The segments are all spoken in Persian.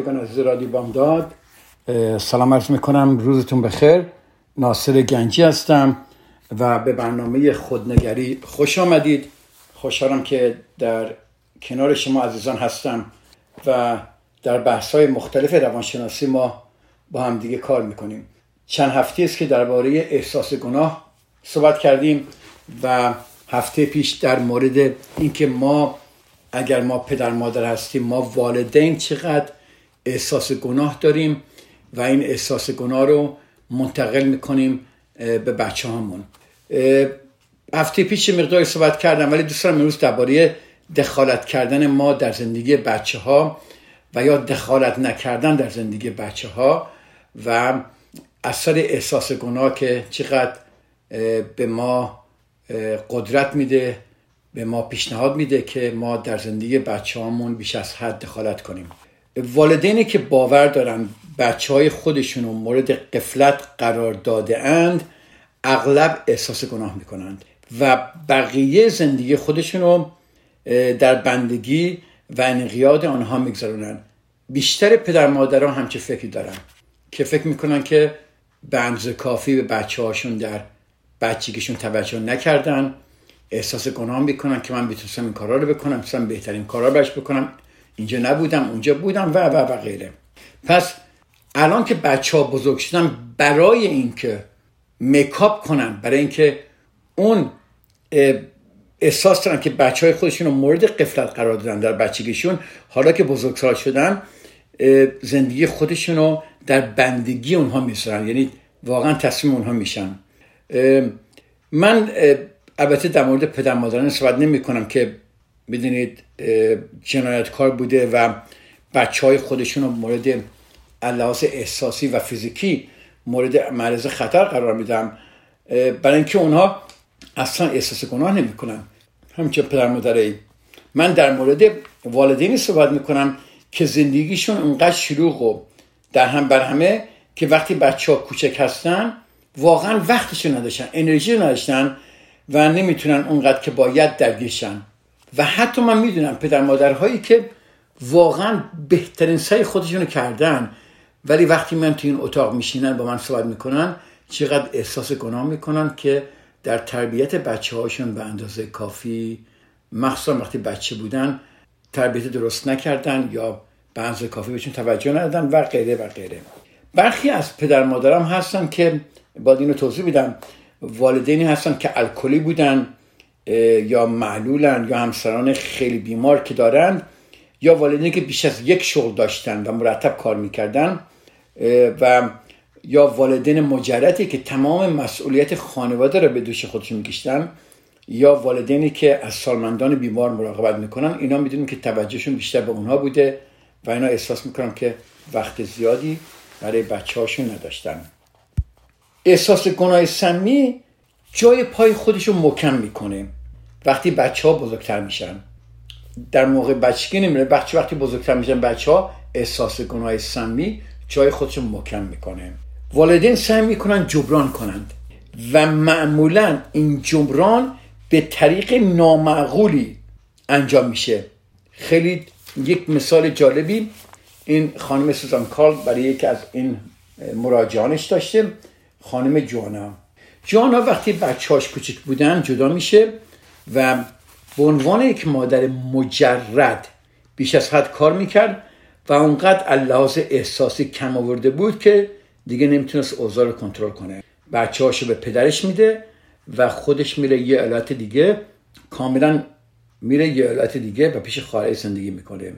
شنوندگان عزیز بامداد سلام عرض می‌کنم. روزتون بخیر. ناصر گنجی هستم و به برنامه خودنگری خوش آمدید. خوشحالم که در کنار شما عزیزان هستم و در بحث های مختلف روانشناسی ما با هم دیگه کار می‌کنیم. چند هفته است که درباره احساس گناه صحبت کردیم و هفته پیش در مورد اینکه ما اگر ما پدر مادر هستیم ما والدین چقدر احساس گناه داریم و این احساس گناه رو منتقل می‌کنیم به بچه هامون هفته پیش مقداری صحبت کردم ولی دوست دارم امروز درباره دخالت کردن ما در زندگی بچه ها و یا دخالت نکردن در زندگی بچه ها و اثر احساس گناه که چقدر به ما قدرت میده به ما پیشنهاد میده که ما در زندگی بچه هامون بیش از حد دخالت کنیم. والدینی که باور دارن بچه های خودشون رو مورد قفلت قرار داده اند اغلب احساس گناه می‌کنند و بقیه زندگی خودشون رو در بندگی و انقیاد آنها میگذارونن بیشتر پدر مادرها همچه فکری دارن که فکر می‌کنن که به کافی به بچه هاشون در بچگیشون توجه نکردن. احساس گناه می‌کنن که من می‌تونستم این کارا رو بکنم می‌تونستم بهترین کارا برش بکنم. اینجا نبودم اونجا بودم و و و غیره. پس الان که بچه ها بزرگ شدن برای اینکه میکاپ کنن برای اینکه اون احساس دارن که بچه های خودشون رو مورد قفلت قرار دادن در بچگیشون حالا که بزرگسال شدن زندگی خودشون رو در بندگی اونها میسرن یعنی واقعا تصمیم اونها میشن. من البته در مورد پدر مادران صحبت نمی کنم که بدونید جنایتکار بوده و بچه های خودشون رو مورد لحاظ احساسی و فیزیکی مورد معرض خطر قرار میدم برای اینکه اونها اصلا احساس گناه نمی‌کنن. همچون پدر مادره من در مورد والدینی صحبت می‌کنم که زندگیشون اونقدر شلوغ و در هم بر همه که وقتی بچه ها کوچک هستن واقعا وقتش نداشتن انرژی نداشتن و نمی‌تونن اونقدر که باید درگیرشن و حتی من می‌دونم پدر مادرهایی که واقعا بهترین سعی خودشونو کردن ولی وقتی من تو این اتاق میشینن با من صحبت می‌کنن چقدر احساس گناه می‌کنن که در تربیت بچه هاشون به اندازه کافی مخصوصا وقتی بچه بودن تربیت درست نکردن یا به اندازه کافی بهشون توجه ندادن و غیره و غیره. برخی از پدر مادرم هستن که باید اینو توضیح بدم والدینی هستن که الکلی بودن یا معلولن یا همسران خیلی بیمار که دارن یا والدینی که بیش از یک شغل داشتن و مرتب کار می‌کردن و یا والدین مجردی که تمام مسئولیت خانواده را به دوش خودشون میکشتن یا والدینی که از سالمندان بیمار مراقبت می‌کنن اینا می‌دونیم که توجهشون بیشتر به اونها بوده و اینا احساس می‌کنن که وقت زیادی برای بچه هاشون نداشتن. احساس گناه سمی جای پای خودش رو مکم می‌کنه. وقتی بچه ها بزرگتر میشن. در موقع بچگی نمیره بچه وقتی بزرگتر میشن بچه ها احساس گناه سمی جای خودش رو مکم می‌کنه. والدین سعی می‌کنن جبران کنند و معمولا این جبران به طریق نامعقولی انجام میشه. خیلی یک مثال جالبی این خانم سوزان کال برای یکی از این مراجعانش داشته خانم جوانا. جوانا وقتی بچهاش کوچک بودن جدا میشه و به عنوان یک مادر مجرد بیش از حد کار می‌کرد و اونقدر لحاظ احساسی کم آورده بود که دیگه نمی‌تونست اوضاع رو کنترل کنه. بچه به پدرش میده و خودش میره یه علت دیگه کاملا میره یه علت دیگه و پیش خواهر زندگی می‌کنه.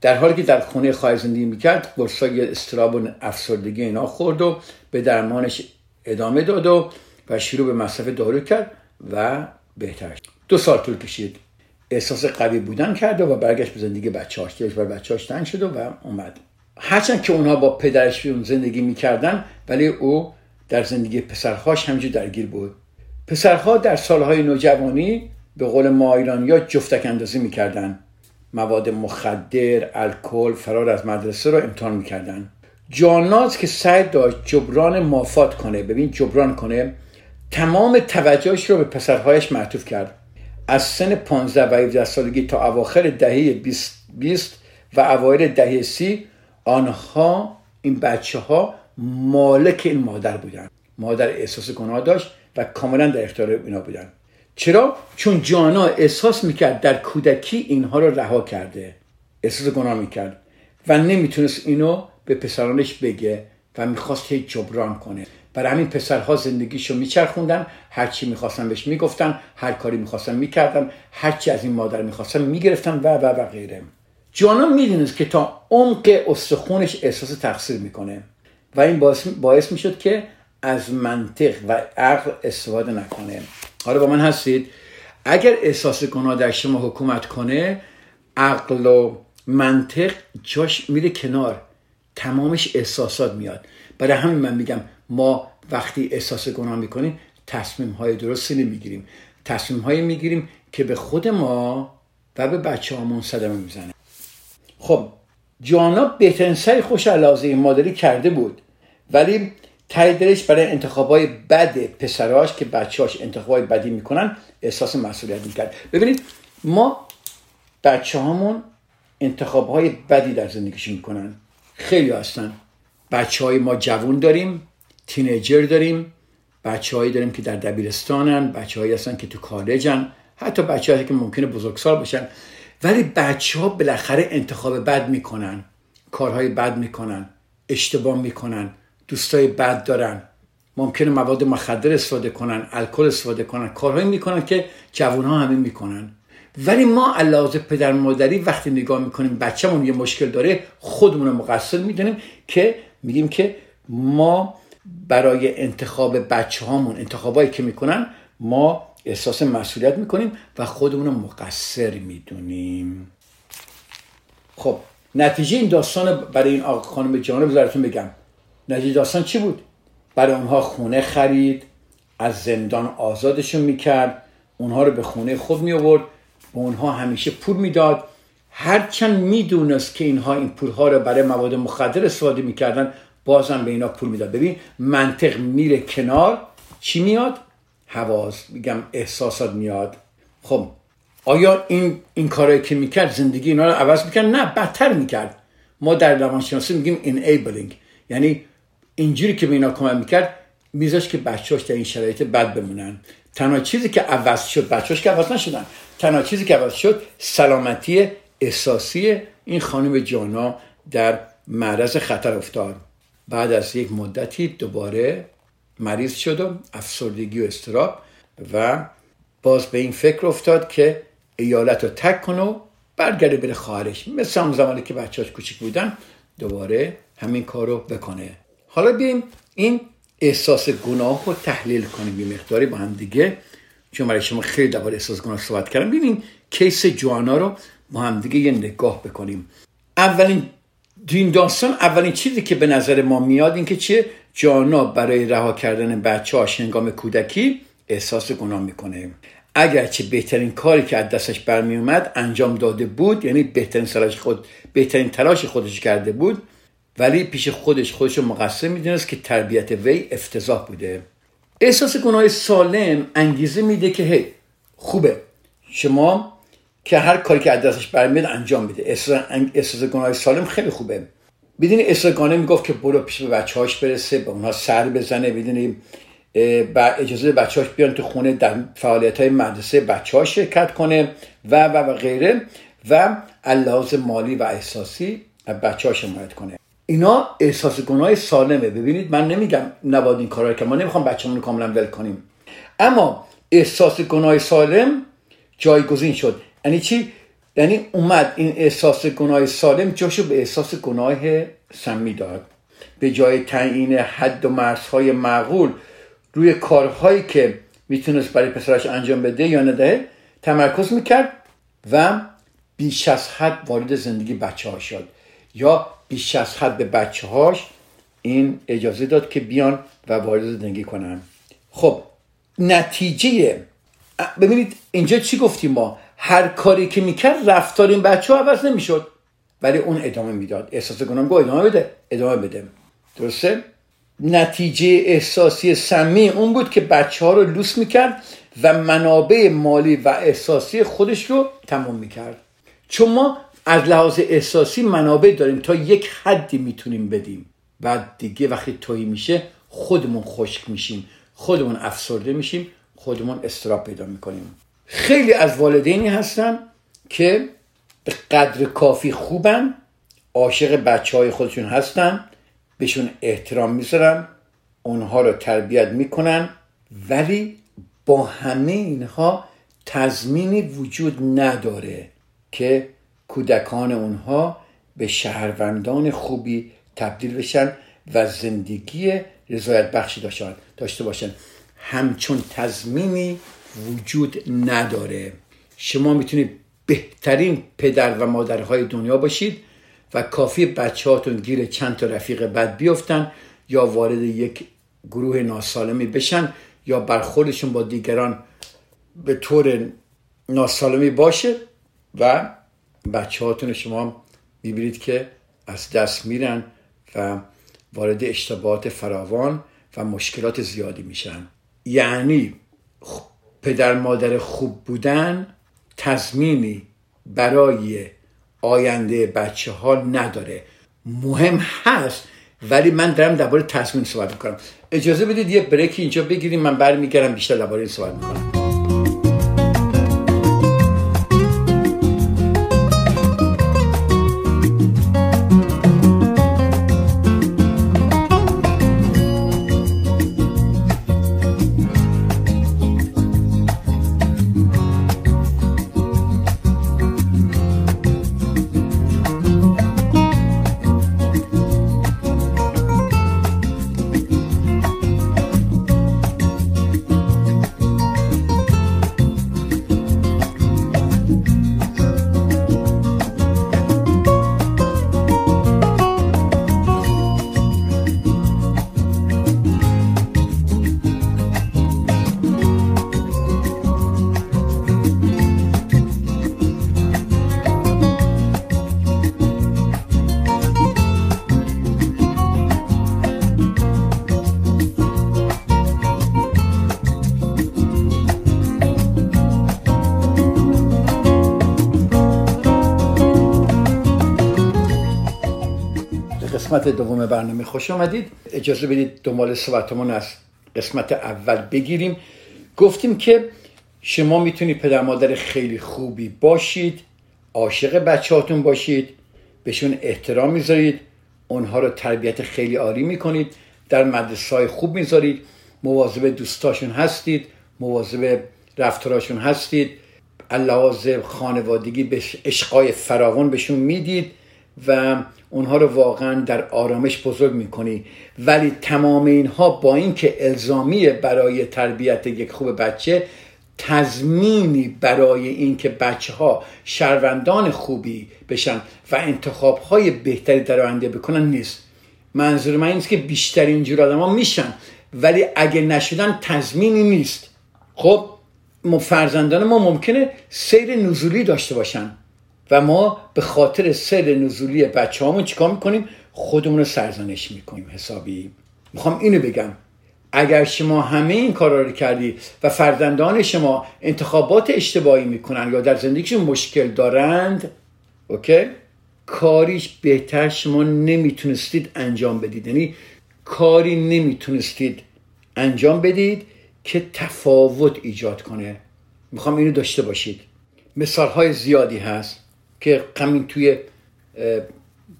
در حالی که در خونه خواهر زندگی می‌کرد یه استراب و افسردگی اینا خورد و به درمانش ادامه داد و, و شروع به مصرف دارو کرد و بهتر دو سال طول کشید. احساس قوی بودن کرد و برگشت به زندگی بچه‌هاش دلش بر بچه‌هاش تنگ شد و اومد. هرچند که اونها با پدرش اون زندگی می‌کردن ولی او در زندگی پسرهاش همینجور درگیر بود. پسرها در سالهای نوجوانی به قول ما ایرانیا جفتک اندازی می‌کردن. مواد مخدر الکل فرار از مدرسه رو امتحان می‌کردن. جاناز که سعی داشت جبران مافات کنه. ببین جبران کنه. تمام توجهش رو به پسرهایش معطوف کرد. از سن 15 و 17 سالگی تا اواخر دهه 20 و اوایل دهه 30 آنها این بچه ها مالک این مادر بودن مادر احساس گناه داشت و کاملا در اختیار اینا بودن چرا؟ چون جانا احساس می‌کرد در کودکی اینها رو رها کرده. احساس گناه می‌کرد و نمی‌تونست اینو به پسرانش بگه و می‌خواست هیچ جبران کنه. برای همین پسرها زندگیشو میچرخوندن هرچی می‌خواستن بهش می‌گفتن هر کاری می‌خواستن می‌کردن هرچی از این مادر می‌خواستن می‌گرفتن و و و غیره. جانا می‌دونست که تا عمق استخونش احساس تقصیر می‌کنه و این باعث, باعث می‌شد که از منطق و عقل استفاده نکنه. حالا با من هستید. اگر احساس گناه در شما حکومت کنه عقل و منطق جاش میره کنار. تمامش احساسات میاد. برای همین من میگم ما وقتی احساس گناه می‌کنیم تصمیم های درستی نمی‌گیریم. تصمیم های می‌گیریم که به خود ما و به بچه هامون صدمه می‌زنه. خب جانا بهترین سعی خوش علاوه مادری کرده بود ولی تای دلش برای انتخابای بد پسراش که بچهاش انتخابای بدی می‌کنن احساس مسئولیت می‌کرد. ببینید ما بچه هامون انتخاب های بدی در زندگیشون می‌کنن. خیلی هستن. بچه های ما جوون داریم. تینیجر داریم بچه هایی داریم که در دبیرستانن بچه هایی هستن که تو کالجن حتی بچه هایی که ممکنه بزرگسال باشن. ولی بچه ها بالاخره انتخاب بد می‌کنن کارهای بد می‌کنن اشتباه می‌کنن دوستای بد دارن. ممکنه مواد مخدر استفاده کنن الکل استفاده کنن کارهایی می‌کنن که جوان ها همه می‌کنن. ولی ما علاوه پدر مادری وقتی نگاه می‌کنیم بچه‌مون یه مشکل داره خودمون رو مقصر می‌دونیم که میگیم که ما برای انتخاب بچه هامون انتخابایی که می‌کنن ما احساس مسئولیت می‌کنیم و خودمون رو مقصر می‌دونیم. خب نتیجه این داستان برای این آقا خانم جانب بذارتون بگم. نتیجه داستان چی بود؟ برای اونها خونه خرید از زندان آزادشون می‌کرد اونها رو به خونه خود می آورد به اونها همیشه پول می‌داد. هرچند می‌دونست که اینها این پولها رو برای مواد مخدر استفاده می‌کردن بازم به اینا پول می‌داد. ببین منطق میره کنار چی میاد؟ حواس. میگم احساسات میاد. خب آیا این این کارایی که می‌کرد زندگی اینا رو عوض می‌کرد؟ نه بدتر می‌کرد. ما در روانشناسی میگیم enabling. یعنی اینجوری که به اینا کمک می‌کرد میذاش که بچهاش در این شرایط بد بمونن. تنها چیزی که عوض شد بچهاش که عوض نشدن. تنها چیزی که عوض شد سلامتی احساسی این خانم جانا در معرض خطر افتاد. بعد از یک مدتی دوباره مریض شد و افسردگی و استراب و باز به این فکر افتاد که ایالت رو تک کنه و برگرده بره خواهرش مثل هم زمانی که بچهاش کوچیک بودن دوباره همین کار رو بکنه. حالا بیایم این احساس گناه رو تحلیل کنیم. یه مقداری با هم دیگه چون برای شما خیلی دوباره احساس گناه صحبت کردم. ببینیم کیس جوانا رو با هم دیگه یه نگاه بکنیم. اولین این داستان اولین چیزی که به نظر ما میاد این که چیه؟ جانا برای رها کردن بچه ها هنگام کودکی احساس گناه می‌کنه. اگرچه بهترین کاری که از دستش برمی اومد انجام داده بود یعنی بهترین تلاش خود بهترین تلاش خودش کرده بود ولی پیش خودش خودش رو مقصر می‌دونست که تربیت وی افتضاح بوده. احساس گناه سالم انگیزه میده که هی خوبه. شما که هر کاری که از دستش برمیاد انجام میده. گناه سالم خیلی خوبه. بدونی احساس گناه می‌گفت که برو پیش به بچه‌هاش برسه به اونها سر بزنه. بدونی با اجازه بچه‌هاش بیان تو خونه در فعالیت های مدرسه بچه شرکت کنه و و و غیره. و لحاظ مالی و احساسی بچه ها حمایت کنه. اینا احساس گناه سالمه. ببینید من نمیگم نباید این کارا که ما نمی‌خوام بچه‌مون رو کاملا ول کنیم. اما احساس گناه سالم جایگزین شد. یعنی چی؟ یعنی اومد این احساس گناه سالم جاشو به احساس گناه سمی داد. به جای تعیین حد و مرزهای معقول روی کارهایی که می‌تونست برای پسرش انجام بده یا نده تمرکز می‌کرد و بیش از حد وارد زندگی بچه ها شد. یا بیش از حد به بچه هاش این اجازه داد که بیان و وارد زندگی کنن. خب نتیجه ببینید اینجا چی گفتیم ما؟ هر کاری که می‌کرد رفتار این بچه ها عوض نمی‌شد. ولی اون ادامه می‌داد. احساس گناه گو ادامه بده. ادامه بده. درسته؟ نتیجه احساسی سمی اون بود که بچه ها رو لوس می‌کرد و منابع مالی و احساسی خودش رو تمام می‌کرد. چون ما از لحاظ احساسی منابع داریم. تا یک حدی می‌تونیم بدیم. بعد دیگه وقتی تویی میشه خودمون خشک میشیم. خودمون افسرده میشیم. خودمون استراب پیدا می‌کنیم. خیلی از والدینی هستن که به قدر کافی خوبن عاشق بچه های خودشون هستن بهشون احترام می‌ذارن اونها رو تربیت می‌کنن ولی با همه اینها تضمینی وجود نداره که کودکان اونها به شهروندان خوبی تبدیل بشن و زندگی رضایت بخشی داشته باشن. همچون تضمینی وجود نداره. شما می‌تونید بهترین پدر و مادرهای دنیا باشید و کافی بچه هاتون گیر چند تا رفیق بد بیفتن یا وارد یک گروه ناسالمی بشن یا برخوردشون با دیگران به طور ناسالمی باشه و بچه هاتون شما می‌بینید که از دست میرن و وارد اشتباهات فراوان و مشکلات زیادی میشن. یعنی پدر مادر خوب بودن تضمینی برای آینده بچه ها نداره. مهم هست ولی من دارم درباره تصمیم صحبت می‌کنم. اجازه بدید یه بریکی اینجا بگیریم من برمیگردم بیشتر درباره این صحبت می‌کنم. قسمت دوم برنامه خوش آمدید. اجازه بدید دنبال صحبتمون از قسمت اول بگیریم. گفتیم که شما می‌تونید پدر مادر خیلی خوبی باشید عاشق بچهاتون باشید بهشون احترام می‌ذارید اونها رو تربیت خیلی عالی می‌کنید در مدرسه های خوب می‌ذارید مواظب دوستاشون هستید مواظب رفتاراشون هستید لحاظ خانوادگی به عشقای فراوان بهشون می‌دید و اونها رو واقعا در آرامش بزرگ می‌کنی. ولی تمام اینها با اینکه الزامی برای تربیت یک خوب بچه تضمینی برای اینکه بچه ها شهروندان خوبی بشن و انتخاب های بهتری در آینده بکنن نیست. منظور من اینست که بیشتر اینجور آدم ها میشن. ولی اگه نشدن تضمینی نیست. خب فرزندان ما ممکنه سیر نزولی داشته باشن. و ما به خاطر سر نزولی بچه همون چیکار می‌کنیم؟ خودمون رو سرزنش می‌کنیم حسابی. می‌خوام اینو بگم. اگر شما همه این کارا رو کردی و فرزندان شما انتخابات اشتباهی می‌کنن یا در زندگیشون مشکل دارند اوکی؟ کاریش بهتر شما نمی‌تونستید انجام بدید. یعنی کاری نمی‌تونستید انجام بدید که تفاوت ایجاد کنه. می‌خوام اینو داشته باشید. مثال های زیادی هست. که همین توی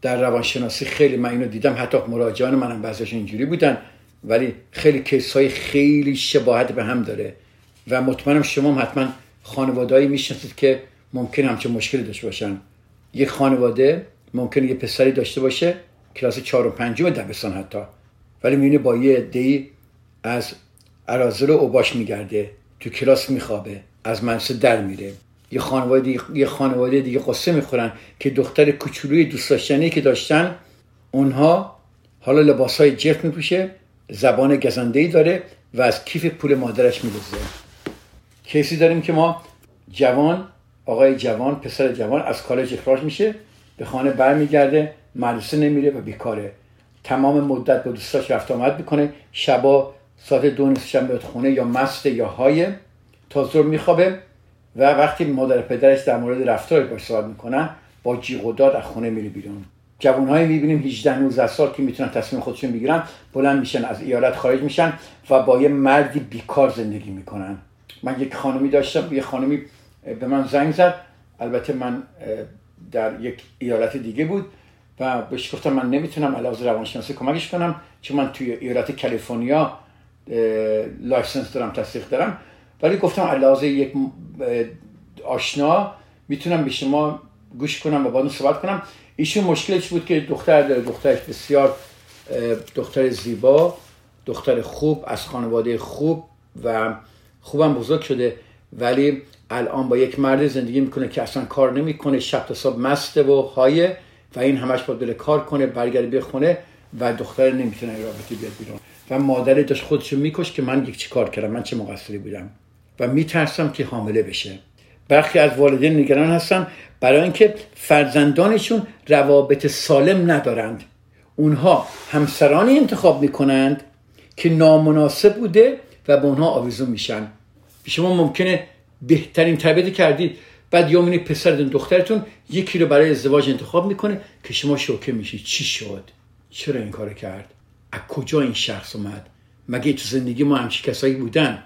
در روانشناسی خیلی من اینو دیدم. حتی مراجعان منم بعضیش اینجوری بودن ولی خیلی کیس های خیلی شباهت به هم داره. و مطمئنم شما حتما خانوادهایی می‌شناسید که ممکن همچه مشکلی داشته باشن. یه خانواده ممکن یه پسری داشته باشه کلاس چهار و پنجم دبستان حتی. ولی میونه با یه دی از ارازل و اوباش میگرده تو کلاس میخوابه از منصه در میره. یه خانواده یه خانواده دیگه قصه می‌خورن که دختر کوچولوی دوست داشتنی که داشتن اونها حالا لباس های جفت میپوشه زبان گزنده ای داره و از کیف پول مادرش میدوزه کیسی داریم که ما جوان آقای جوان پسر جوان از کالج اخراج میشه به خانه برمیگرده مدرسه نمیره و بیکاره. تمام مدت با دوستاش رفت آمد می‌کنه. شبا ساعت دو نصف میاد خونه یا مست یا های. تا زور میخوابه. و وقتی مادر پدرش در مورد رفتار باش صحبت می‌کنن با جیغ و داد از خونه میره بیرون. جوانهایی می‌بینیم 18 19 سال که می‌تونن تصمیم خودشون بگیرن بلند میشن از ایالت خارج میشن و با یه مردی بیکار زندگی می‌کنن. من یک خانمی داشتم یه خانمی به من زنگ زد. البته من در یک ایالت دیگه بود و بهش گفتم من نمی‌تونم علاوه روانشناسی کمکش کنم چون من توی ایالت کالیفرنیا license دارم تصدیق دارم. ولی گفتم علاوه یک آشنا می‌تونم به شما گوش کنم و با صحبت کنم. ایشون مشکلش بود که دختر داره دخترش بسیار دختر زیبا دختر خوب از خانواده خوب و خوبم بزرگ شده. ولی الان با یک مرد زندگی می‌کنه که اصلا کار نمی‌کنه شب تا صبح مسته و هایه و این همش با دل کار کنه برگرده به خونه و دختر نمی‌تونه رابطه بیاد بیرون. و مادر داشت خودشو میکش که من یک چی کار کردم؟ من چه مقصری بودم؟ و میترسم که حامله بشه. برخی از والدین نگران هستن برای اینکه فرزندانشون روابط سالم ندارند. اونها همسرانی انتخاب می‌کنند که نامناسب بوده و به اونها آویزون میشن. شما ممکنه بهترین تربیت کردید بعد یا پسر پسرتون دخترتون یکی رو برای ازدواج انتخاب می‌کنه که شما شوکه میشید چی شد؟ چرا این کار کرد؟ از کجا این شخص اومد؟ مگه تو زندگی ما همچی کسایی بودن؟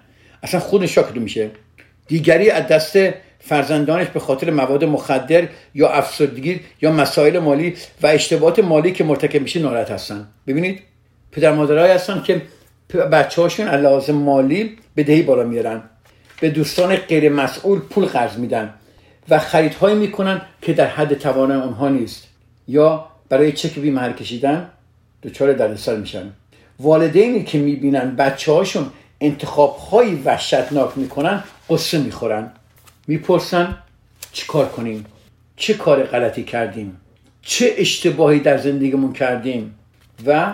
اصلا خود شاکر میشه. دیگری از دست فرزندانش به خاطر مواد مخدر یا افسردگی یا مسائل مالی و اشتباهات مالی که مرتکب میشه ناراحت هستن. ببینید پدر مادرایی هستن که بچه هاشون لازم مالی بدهی بالا میارن. به دوستان غیر مسئول پول قرض میدن و خریدهایی می‌کنن که در حد توان اونها نیست. یا برای چک بیمهر کشیدن دچار دردسر میشن. والدینی که می‌بینن بچه هاشون انتخاب های وحشتناک می‌کنن قصه می‌خورن. می‌پرسن چی کار کنیم؟ چه کار غلطی کردیم؟ چه اشتباهی در زندگیمون کردیم؟ و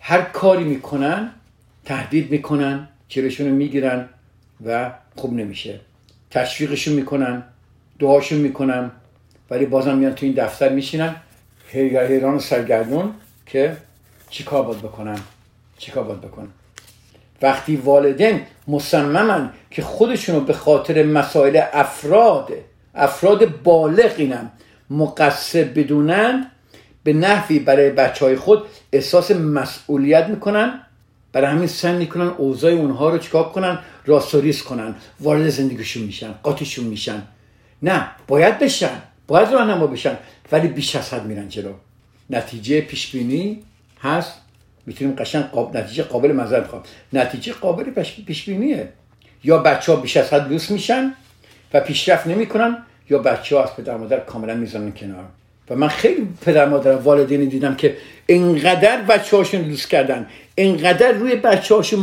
هر کاری می‌کنن تهدید می‌کنن چیرشون می‌گیرن و خوب نمیشه. تشویقشون می‌کنن دعاشون می‌کنن ولی بازم میان تو این دفتر میشینن. حیران و سرگردون که چیکار باید بکنن؟ چیکار باید بکنن؟ وقتی والدین مصممن که خودشونو به خاطر مسائل افراد افراد بالغ اینم مقصر بدونن به نحوی برای بچه های خود احساس مسئولیت می‌کنن برای همین سن می‌کنن اوضاع اونها رو چیکار کنن؟ راستوریس کنن. وارد زندگیشون میشن قاطیشون میشن. نه باید بشن باید راهنما بشن ولی بیش از حد میرن جلو. نتیجه پیشبینی هست. می‌تونیم قشنگ قاب... نتیجه قابل مذارت خواهم نتیجه قابل پیشبینیه. یا بچه ها بیش از حد دوست میشن و پیشرفت نمی‌کنن یا بچه ها از پدر مادر کاملا می‌زنن کنار. و من خیلی پدر مادر والدینی دیدم که انقدر بچه هاشون دوست کردن انقدر روی بچه هاشون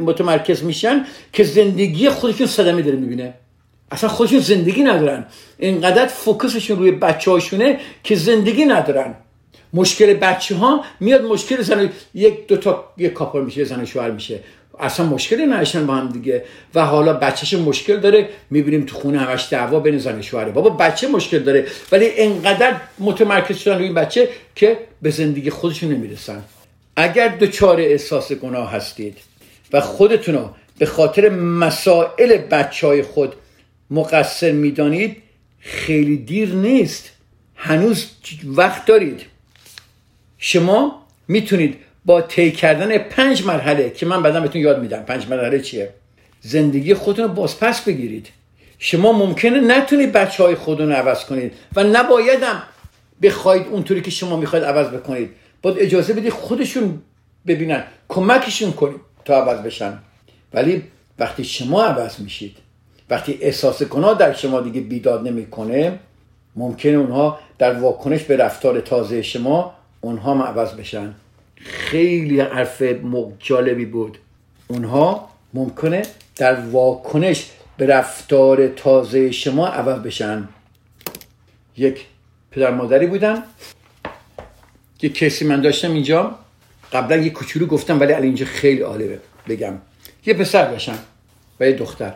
متمرکز میشن که زندگی خودشون صدمه داره می‌بینه. اصلا خودشون زندگی ندارن. اینقدر فوکسشون روی بچه هاشونه که زندگی ندارن. مشکل بچه ها میاد مشکل زن یک دو تا یک کاپل میشه زن شوهر میشه. اصلا مشکلی نداشتن با هم دیگه. و حالا بچهش مشکل داره می‌بینیم تو خونه همش دعوا بین زن شوهره. بابا بچه مشکل داره ولی انقدر متمرکز شدن روی بچه که به زندگی خودشون نمی‌رسن. اگر دچار احساس گناه هستید و خودتون رو به خاطر مسائل بچه های خود مقصر می‌دانید خیلی دیر نیست. هنوز وقت دارید. شما می‌تونید با طی کردن پنج مرحله که من بعدا بهتون یاد میدم پنج مرحله چیه؟ زندگی خودتون رو بازپس بگیرید. شما ممکنه نتونید بچه های خودتون رو عوض کنید و نبایدم بخواید اونطوری که شما می‌خواید عوض بکنید. باید اجازه بدید خودشون ببینن کمکشون کنید تا عوض بشن. ولی وقتی شما عوض میشید وقتی احساس گناه در شما دیگه بیداد نمی‌کنه ممکنه اونها در واکنش به رفتار تازه شما اونها هم عوض بشن. خیلی حرف جالبی بود. اونها ممکنه در واکنش به رفتار تازه شما عوض بشن. یک پدر مادری بودم. یک کسی من داشتم اینجا. قبلا یه کوچولو گفتم ولی الان اینجا خیلی عالیه بگم. یه پسر داشتم و یه دختر.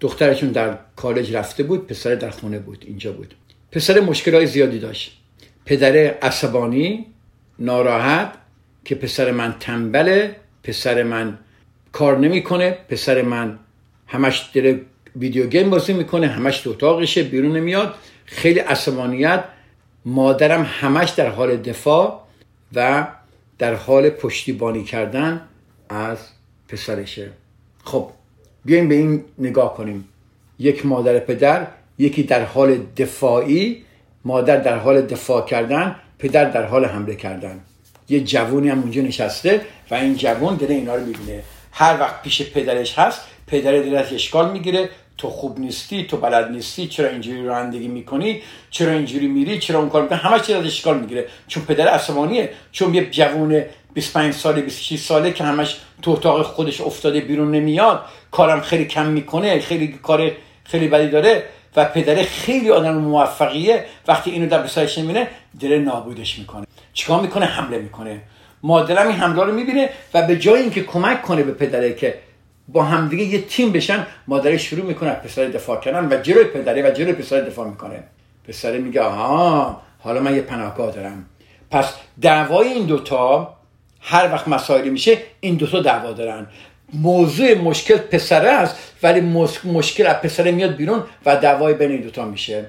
دخترشون در کالج رفته بود پسر در خونه بود اینجا بود. پسر مشکلات زیادی داشت. پدر عصبانی ناراحت که پسر من تنبله پسر من کار نمی‌کنه پسر من همش داره ویدیو گیم بازی می‌کنه همش تو اتاقشه بیرون نمیاد. خیلی عصبانیت. مادرم همش در حال دفاع و در حال پشتیبانی کردن از پسرشه. خب بیایم به این نگاه کنیم. یک مادر پدر یکی در حال دفاعی مادر در حال دفاع کردن. پدر در حال حمله کردن. یه جوونی هم اونجا نشسته و این جوون داره اینا رو می‌بینه. هر وقت پیش پدرش هست پدر از اشکال می‌گیره. تو خوب نیستی تو بلد نیستی چرا اینجوری رانندگی می‌کنی؟ چرا اینجوری میری؟ چرا اون کار می‌کنی؟ همه چیز اشکال می‌گیره. چون پدر عصبانیه. چون یه جوون 25 ساله 26 ساله که همش تو اتاق خودش افتاده بیرون نمیاد کارم خیلی کم می‌کنه خیلی کار خیلی بدی داره. و پدر خیلی آدم موفقیه. وقتی اینو در بسایش نمینه داره نابودش می‌کنه. چیکار می‌کنه؟ حمله می‌کنه. مادرم این حمله رو می‌بینه و به جای اینکه کمک کنه به پدره که با همدیگه یه تیم بشن مادر شروع می‌کنه پسر دفاع کردن و جلوی پدره و جلوی پسر دفاع می‌کنه. پسر میگه آها حالا من یه پناهگاه دارم. پس دعوای این دوتا هر وقت مسائلی میشه این دوتا دعوا دارن. موضوع مشکل پسره است ولی مشکل از پسره میاد بیرون و دعوای بین این دوتا میشه.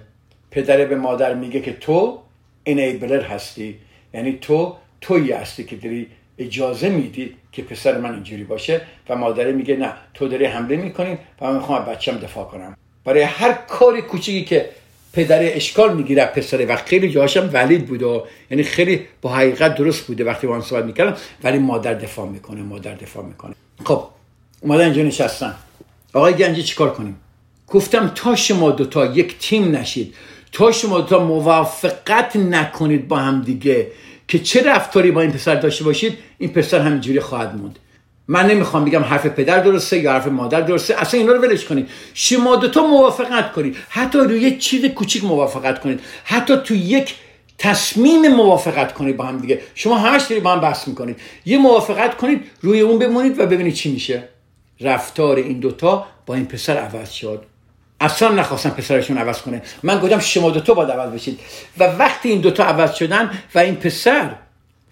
پدره به مادر میگه که تو انیبلر هستی. یعنی تو تویی هستی که داری اجازه میدی که پسر من اینجوری باشه و مادره میگه نه تو داری حمله می‌کنی و من می‌خوام بچم دفاع کنم. برای هر کاری کوچیکی که پدر اشکال می‌گیره پسره و خیلی جاهاشم ولید بوده و یعنی خیلی با حقیقت درست بوده وقتی با صحبت می‌کردم ولی مادر دفاع می‌کنه مادر دفاع می‌کنه. خب اومدن اینجا نشستن. آقای گنجی چیکار کنیم؟ گفتم تا شما دوتا یک تیم نشید تا شما دوتا موافقت نکنید با هم دیگه که چه رفتاری با این پسر داشته باشید این پسر همینجوری خواهد موند. من نمی‌خوام بگم حرف پدر درسته یا حرف مادر درسته اصلا اینا رو ولش کنید. شما دوتا موافقت کنید. حتی روی چیز کوچیک موافقت کنید. حتی تو یک تصمیم موافقت کنید با هم دیگه. شما همش دارید با هم بحث می‌کنید. یه موافقت کنید روی اون بمونید و ببینید چی میشه. رفتار این دوتا با این پسر عوض شد. اصلا نخواستم پسرشون عوض کنه. من گفتم شما دوتا باید عوض بشید. و وقتی این دوتا عوض شدن و این پسر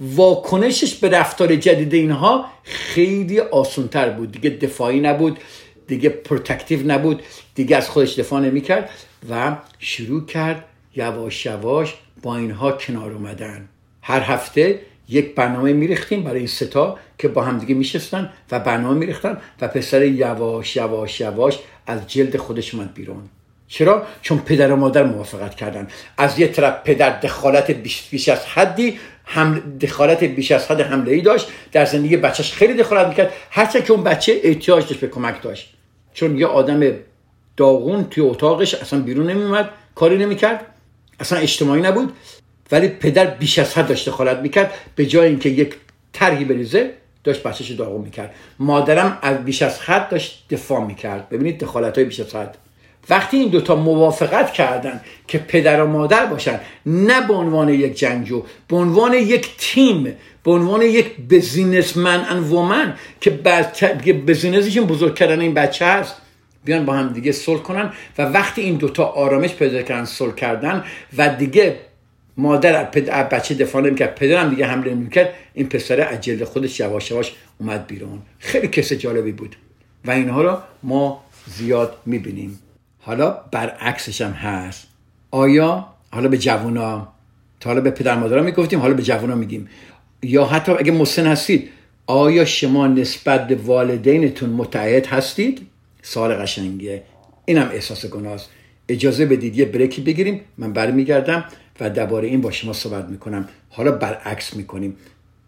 واکنشش به رفتار جدید اینها خیلی آسونتر بود. دیگه دفاعی نبود دیگه protective نبود دیگه از خودش دفاع نمی‌کرد و شروع کرد یواش یواش با اینها کنار اومدن. هر هفته یک برنامه میریختیم برای این ستا که با همدیگه میشستن و برنامه میریختن و پسر یواش یواش یواش از جلد خودش اومد بیرون. چرا؟ چون پدر و مادر موافقت کردن. از یه طرف پدر دخالت بیش, از حدی هم دخالت بیش از حد حمله ای داشت در زندگی بچهش خیلی دخالت می‌کرد. هرچند که اون بچه احتیاج داشت به کمک داشت. چون یه آدم داغون توی اتاقش اصلا بیرون نمیومد کاری نمی‌کرد. اصلا اجتماعی نبود ولی پدر بیش از حد داشت دخالت می‌کرد. به جای اینکه یک طرحی بریزه داشت بچهش داغون می‌کرد. مادرم از بیش از حد داشت دفاع می‌کرد. ببینید دخالت های بیش از حد. وقتی این دوتا موافقت کردن که پدر و مادر باشن نه به عنوان یک جنگجو به عنوان یک تیم به عنوان یک بزینسمن ان وومن که بزینسشون بزرگ کردن این بچه هست. بیان با هم دیگه صلح کنن و وقتی این دوتا آرامش پیدا کردن صلح کردن و دیگه مادر پدر بچه دفاع نمی‌کرد پدرم دیگه حمله نمی‌کرد این پسره از جلد خودش یواش یواش اومد بیرون. خیلی کس جالبی بود و اینها رو ما زیاد می‌بینیم. حالا برعکسش هم هست. آیا حالا به جوونا تا حالا به پدر مادرها می‌گفتیم حالا به جوونا میگیم. یا حتی اگه مسن هستید آیا شما نسبت به والدینتون متعهد هستید؟ سال قشنگیه. اینم احساس گناه اجازه بدید یه بریکی بگیریم. من برمیگردم و درباره این با شما صحبت می‌کنم. حالا برعکس می‌کنیم.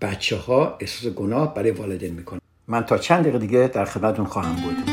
بچه ها احساس گناه برای والدین می‌کنن. من تا چند دقیقه دیگه در خدمتتون خواهم بود.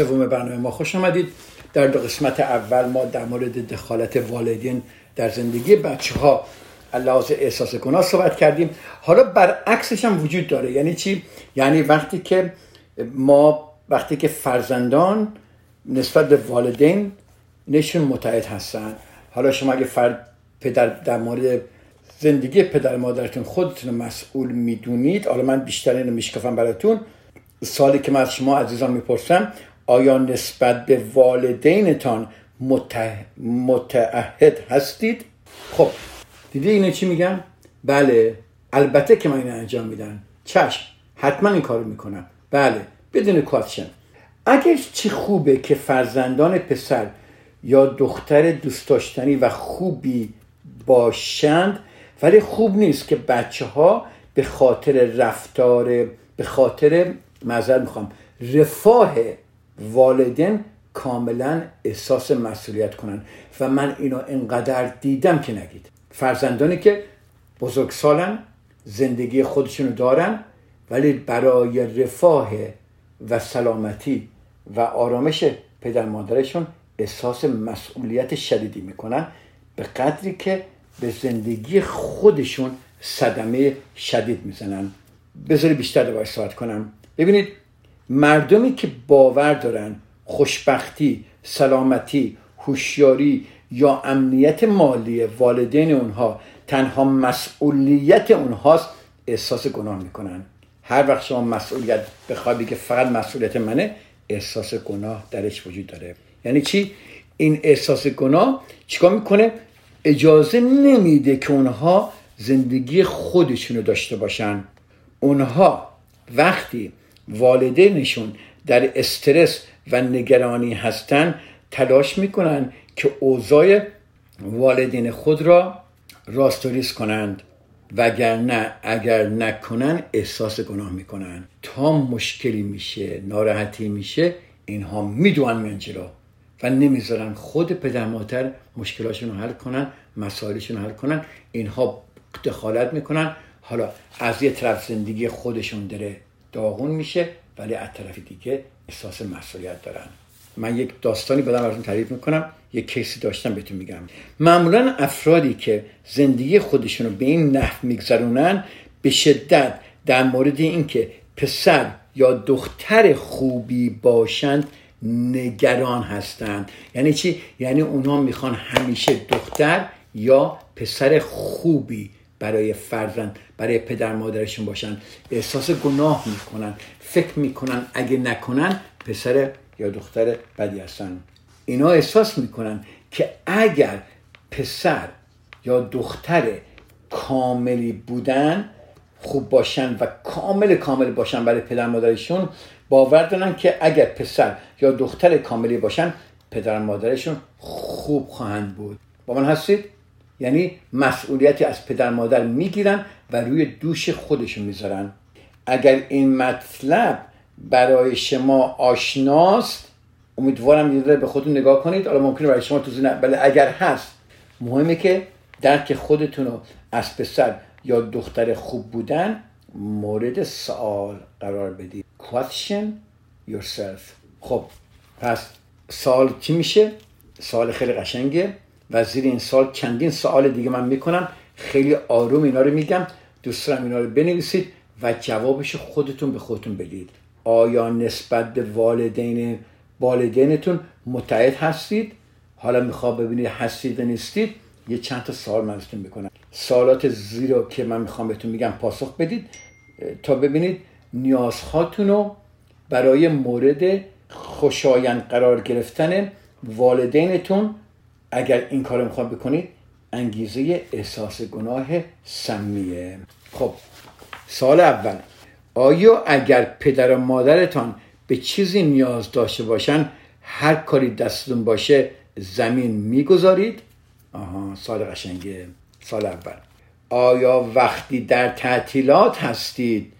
سوم برنامه ما. خوش آمدید. در دو قسمت اول ما در مورد دخالت والدین در زندگی بچه ها لحاظ احساس گناه صحبت کردیم. حالا برعکسش هم وجود داره. یعنی چی؟ یعنی وقتی که ما وقتی که فرزندان نسبت به والدین نشون متعهد هستن. حالا شما اگه فرد پدر در مورد زندگی پدر مادرتون خودتون مسئول می‌دونید حالا من بیشتر اینو میشکفم براتون. سالی که من از شما عزیزان می‌پرسم آیا نسبت به والدینتان متعهد هستید؟ خب دیدی اینو چی میگم بله البته که من این انجام میدم چشم حتما این کارو می‌کنم. بله بدون کوشن. اگر چی خوبه که فرزندان پسر یا دختر دوست داشتنی و خوبی باشند ولی خوب نیست که بچه ها به خاطر رفتار به خاطر معذرت می‌خوام رفاه والدین کاملا احساس مسئولیت کنن. و من اینو انقدر دیدم که نگید. فرزندانی که بزرگسالن زندگی خودشونو دارن ولی برای رفاه و سلامتی و آرامش پدر مادرشون احساس مسئولیت شدیدی می‌کنن به قدری که به زندگی خودشون صدمه شدید می‌زنن. بذاری بیشتر دوباره صحبت کنم. ببینید مردمی که باور دارن خوشبختی سلامتی هوشیاری یا امنیت مالی والدین اونها تنها مسئولیت اونهاست احساس گناه می‌کنن. هر وقت شما مسئولیت بخوای که فقط مسئولیت منه احساس گناه درش وجود داره. یعنی چی؟ این احساس گناه چیکار می‌کنه؟ اجازه نمیده که اونها زندگی خودشونو داشته باشن. اونها وقتی والدینشون در استرس و نگرانی هستن تلاش می‌کنن که اوضاع والدین خود را راستوریز کنند. وگرنه اگر نکنن احساس گناه می‌کنن. تا مشکلی میشه ناراحتی میشه اینها می‌دونن میان جلو و نمی‌ذارن خود پدر مادر مشکلاشون رو حل کنن مسائلشون رو حل کنن. اینها دخالت می‌کنن. حالا از یه طرف زندگی خودشون داره. داغون میشه ولی از طرف دیگه احساس مسئولیت دارن. من یک داستانی بدم براتون تعریف می‌کنم یک کیسی داشتم بهتون میگم. معمولا افرادی که زندگی خودشون رو به این نحو میگذرونن به شدت در مورد اینکه پسر یا دختر خوبی باشند نگران هستند. یعنی چی؟ یعنی اونها می‌خوان همیشه دختر یا پسر خوبی برای فرزند برای پدر مادرشون باشن. احساس گناه می‌کنن. فکر می‌کنن اگه نکنن پسر یا دختر بدی هستن. اینا احساس می‌کنن که اگر پسر یا دختر کاملی بودن خوب باشن و کامل کامل باشن برای پدر مادرشون باور دارن که اگر پسر یا دختر کاملی باشن پدر مادرشون خوب خواهند بود. با من هستید؟ یعنی مسئولیتی از پدر مادر می‌گیرن و روی دوش خودشون می‌ذارن. اگر این مطلب برای شما آشناست امیدوارم یه به خودتون نگاه کنید. حالا ممکنه برای شما توضیح نه بله اگر هست. مهمه که درک خودتون رو از پسر یا دختر خوب بودن مورد سوال قرار بدید. Question yourself. خب پس سوال چی میشه؟ سوال خیلی قشنگه. و این سال چندین سوال دیگه من می‌کنم. خیلی آروم اینا رو میگم. دوست دارم اینا رو بنویسید و جوابش خودتون به خودتون بدید. آیا نسبت به والدین والدینتون متعهد هستید؟ حالا می‌خوام ببینید هستید و نیستید. یه چند تا سوال من ازتون می‌کنم. سوالات زیرا که من می‌خوام بهتون میگم پاسخ بدید. تا ببینید نیازهاتون رو برای مورد خوشایند قرار گرفتن والدینتون اگر این کار می‌خواد بکنید انگیزه احساس گناه سمیه. خب سال اول. آیا اگر پدر و مادرتان به چیزی نیاز داشته باشن هر کاری دستتون باشه زمین می‌گذارید؟ آها سال قشنگه. سال اول. آیا وقتی در تعطیلات هستید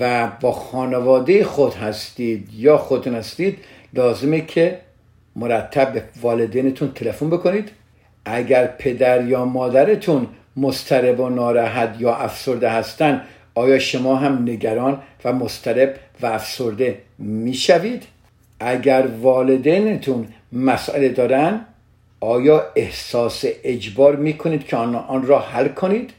و با خانواده خود هستید یا خودتون هستید لازمه که مرتب به والدینتون تلفن بکنید. اگر پدر یا مادرتون مسترب و ناراحت یا افسرده هستن آیا شما هم نگران و مسترب و افسرده می‌شوید؟ اگر والدینتون مسئله دارن آیا احساس اجبار می‌کنید که آن را حل کنید؟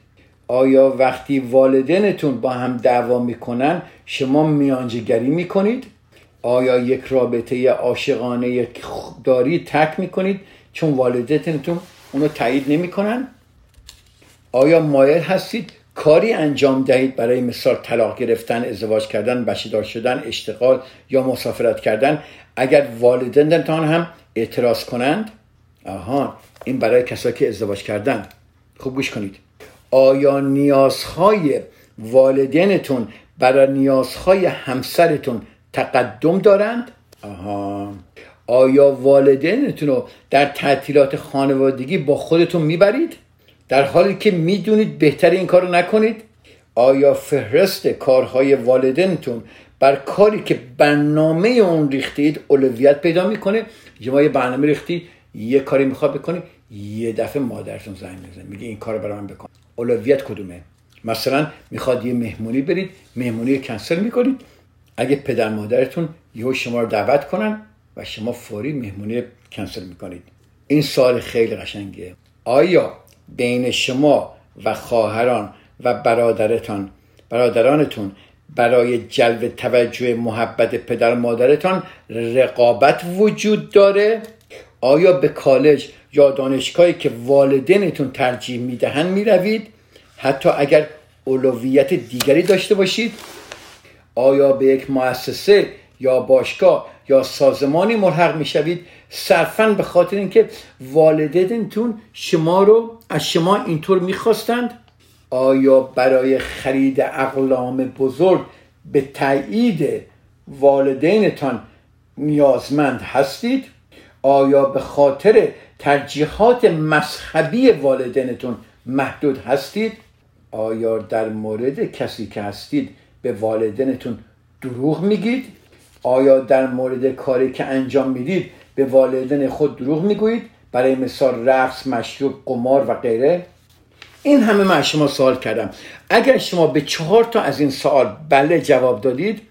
آیا وقتی والدینتون با هم دعوا می‌کنن شما میانجیگری می‌کنید؟ آیا یک رابطه عاشقانه داری تک می‌کنید چون والدینتون اونو تایید نمی‌کنن؟ آیا مایل هستید کاری انجام دهید برای مثال طلاق گرفتن ازدواج کردن بچه‌دار شدن اشتغال یا مسافرت کردن؟ اگر والدینتان هم اعتراض کنند؟ آها این برای کسایی که ازدواج کردن. خوب گوش کنید. آیا نیازهای والدینتون برای نیازهای همسرتون تقدم دارند؟ آها آیا والدینتون رو در تعطیلات خانوادگی با خودتون می‌برید؟ در حالی که می‌دونید بهتر این کار رو نکنید؟ آیا فهرست کارهای والدینتون بر کاری که برنامه اون ریختید اولویت پیدا می‌کنه؟ شما یه برنامه ریختی یه کاری می‌خواد بکنی یه دفعه مادرتون زنگ می‌زنه میگه این کار برای من بکن اولویت کدومه مثلا می‌خواد یه مهمونی برید مهمونی کنسل می‌کنید اگه پدر مادرتون یهو شما رو دعوت کنن و شما فوری مهمونی کنسل می‌کنید. این سال خیلی قشنگه. آیا بین شما و خواهران و برادرتان برادرانتون برای جلب توجه محبت پدر مادرتان رقابت وجود داره؟ آیا به کالج یا دانشگاهی که والدینتون ترجیح می‌دهند می‌روید؟ حتی اگر اولویت دیگری داشته باشید آیا به یک مؤسسه یا باشگاه یا سازمانی ملحق می‌شوید؟ صرفا به خاطر اینکه والدینتون شما رو از شما اینطور می‌خواستند؟ آیا برای خرید اقلام بزرگ به تایید والدینتان نیازمند هستید؟ آیا به خاطر ترجیحات مذهبی والدینتون محدود هستید؟ آیا در مورد کسی که هستید به والدینتون دروغ میگید؟ آیا در مورد کاری که انجام می‌دید به والدین خود دروغ می‌گویید؟ برای مثال رقص مشروب قمار و غیره؟ این همه من شما سوال کردم. اگر شما به چهار تا از این سوال بله جواب دادید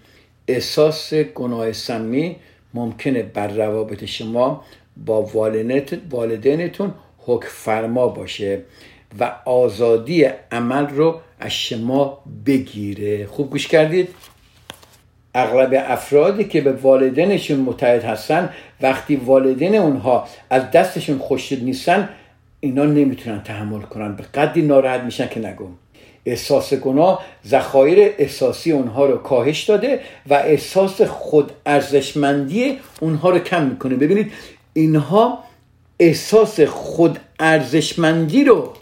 احساس گناه سمی ممکنه بر روابط شما با والدینتون حکم فرما باشه. و آزادی عمل رو از شما بگیره. خوب گوش کردید؟ اغلب افرادی که به والدینشون متحد هستن وقتی والدین اونها از دستشون خوشید نیستن اینا نمی‌تونن تحمل کنن. به قدری ناراحت میشن که نگم احساس گناه ذخایر احساسی اونها رو کاهش داده و احساس خود ارزشمندی اونها رو کم می‌کنه. ببینید اینها احساس خود ارزشمندی رو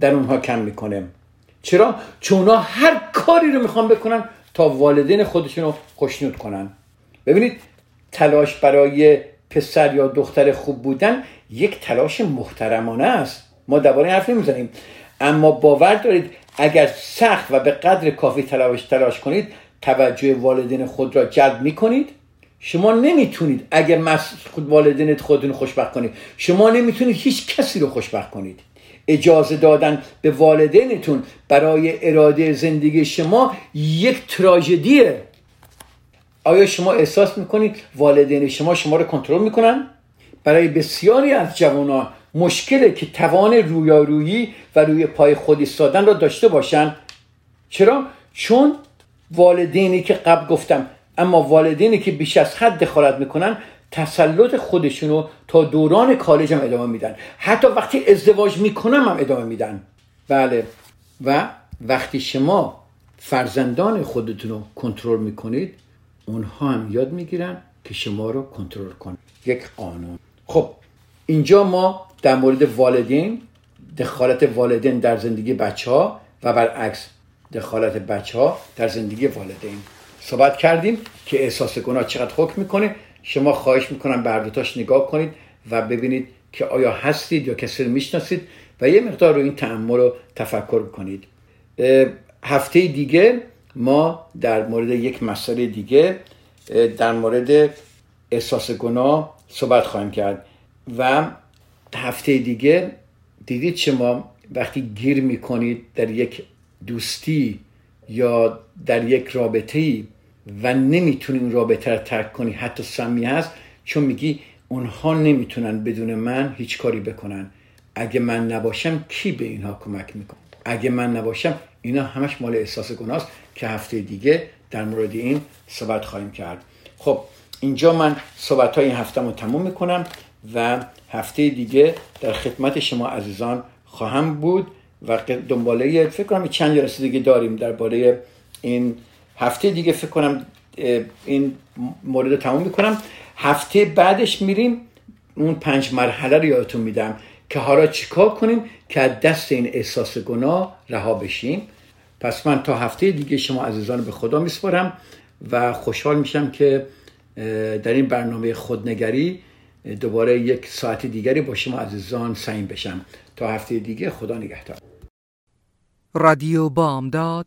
در اونها کم می‌کنه. چرا؟ چون اونها هر کاری رو می‌خوان بکنن تا والدین خودشون رو خوشنود کنن. ببینید تلاش برای پسر یا دختر خوب بودن یک تلاش محترمانه است. ما درباره حرف نمی‌زنیم. اما باور دارید اگر سخت و به قدر کافی تلاش تلاش کنید توجه والدین خود را جلب می‌کنید. شما نمی‌تونید اگر خود والدینت خودتون خوشبخت کنید شما نمی‌تونید هیچ کسی رو خوشبخت کنید. اجازه دادن به والدینتون برای اراده زندگی شما یک تراژدیه. آیا شما احساس می‌کنید والدین شما شما رو کنترل می‌کنن؟ برای بسیاری از جوانان مشکله که توان رویارویی و روی پای خود ایستادن را داشته باشند چرا؟ چون والدینی که قبل گفتم اما والدینی که بیش از حد دخالت می‌کنن تسلط خودشونو تا دوران کالج هم ادامه میدن. حتی وقتی ازدواج می‌کنم هم ادامه میدن. بله. و وقتی شما فرزندان خودتون رو کنترل می‌کنید اونها هم یاد می‌گیرن که شما رو کنترل کنن. یک قانون. خب اینجا ما در مورد والدین دخالت والدین در زندگی بچه ها و برعکس دخالت بچه ها در زندگی والدین صحبت کردیم که احساس گناه چقدر حکم می‌کنه. شما خواهش می‌کنم بردوتاش نگاه کنید و ببینید که آیا هستید یا کسی رو می‌شناسید و یه مقدار رو این تعمل رو تفکر کنید. هفته دیگه ما در مورد یک مسئله دیگه در مورد احساس گناه صحبت خواهیم کرد و هفته دیگه دیدید شما وقتی گیر می‌کنید در یک دوستی یا در یک رابطه و نمی‌تونی اون رابطه رو ترک کنی. حتی سمی هست چون میگی اونها نمی‌تونن بدون من هیچ کاری بکنن. اگه من نباشم کی به اینها کمک می‌کنه؟ اگه من نباشم اینا همش مال احساس گناست که هفته دیگه در مورد این صحبت خواهیم کرد. خب اینجا من صحبت های این هفته رو تموم می‌کنم و هفته دیگه در خدمت شما عزیزان خواهم بود و دنباله فکر کنم چند جلسه دیگه داریم درباره این هفته دیگه فکر کنم این مورد تموم می‌کنم. هفته بعدش میریم اون پنج مرحله رو یادتون میدم که حالا چیکار کنیم که از دست این احساس گناه رها بشیم. پس من تا هفته دیگه شما عزیزان به خدا میسپارم و خوشحال میشم که در این برنامه خودنگری دوباره یک ساعت دیگری با شما عزیزان سعیم بشم. تا هفته دیگه خدا نگهدار. رادیو بامداد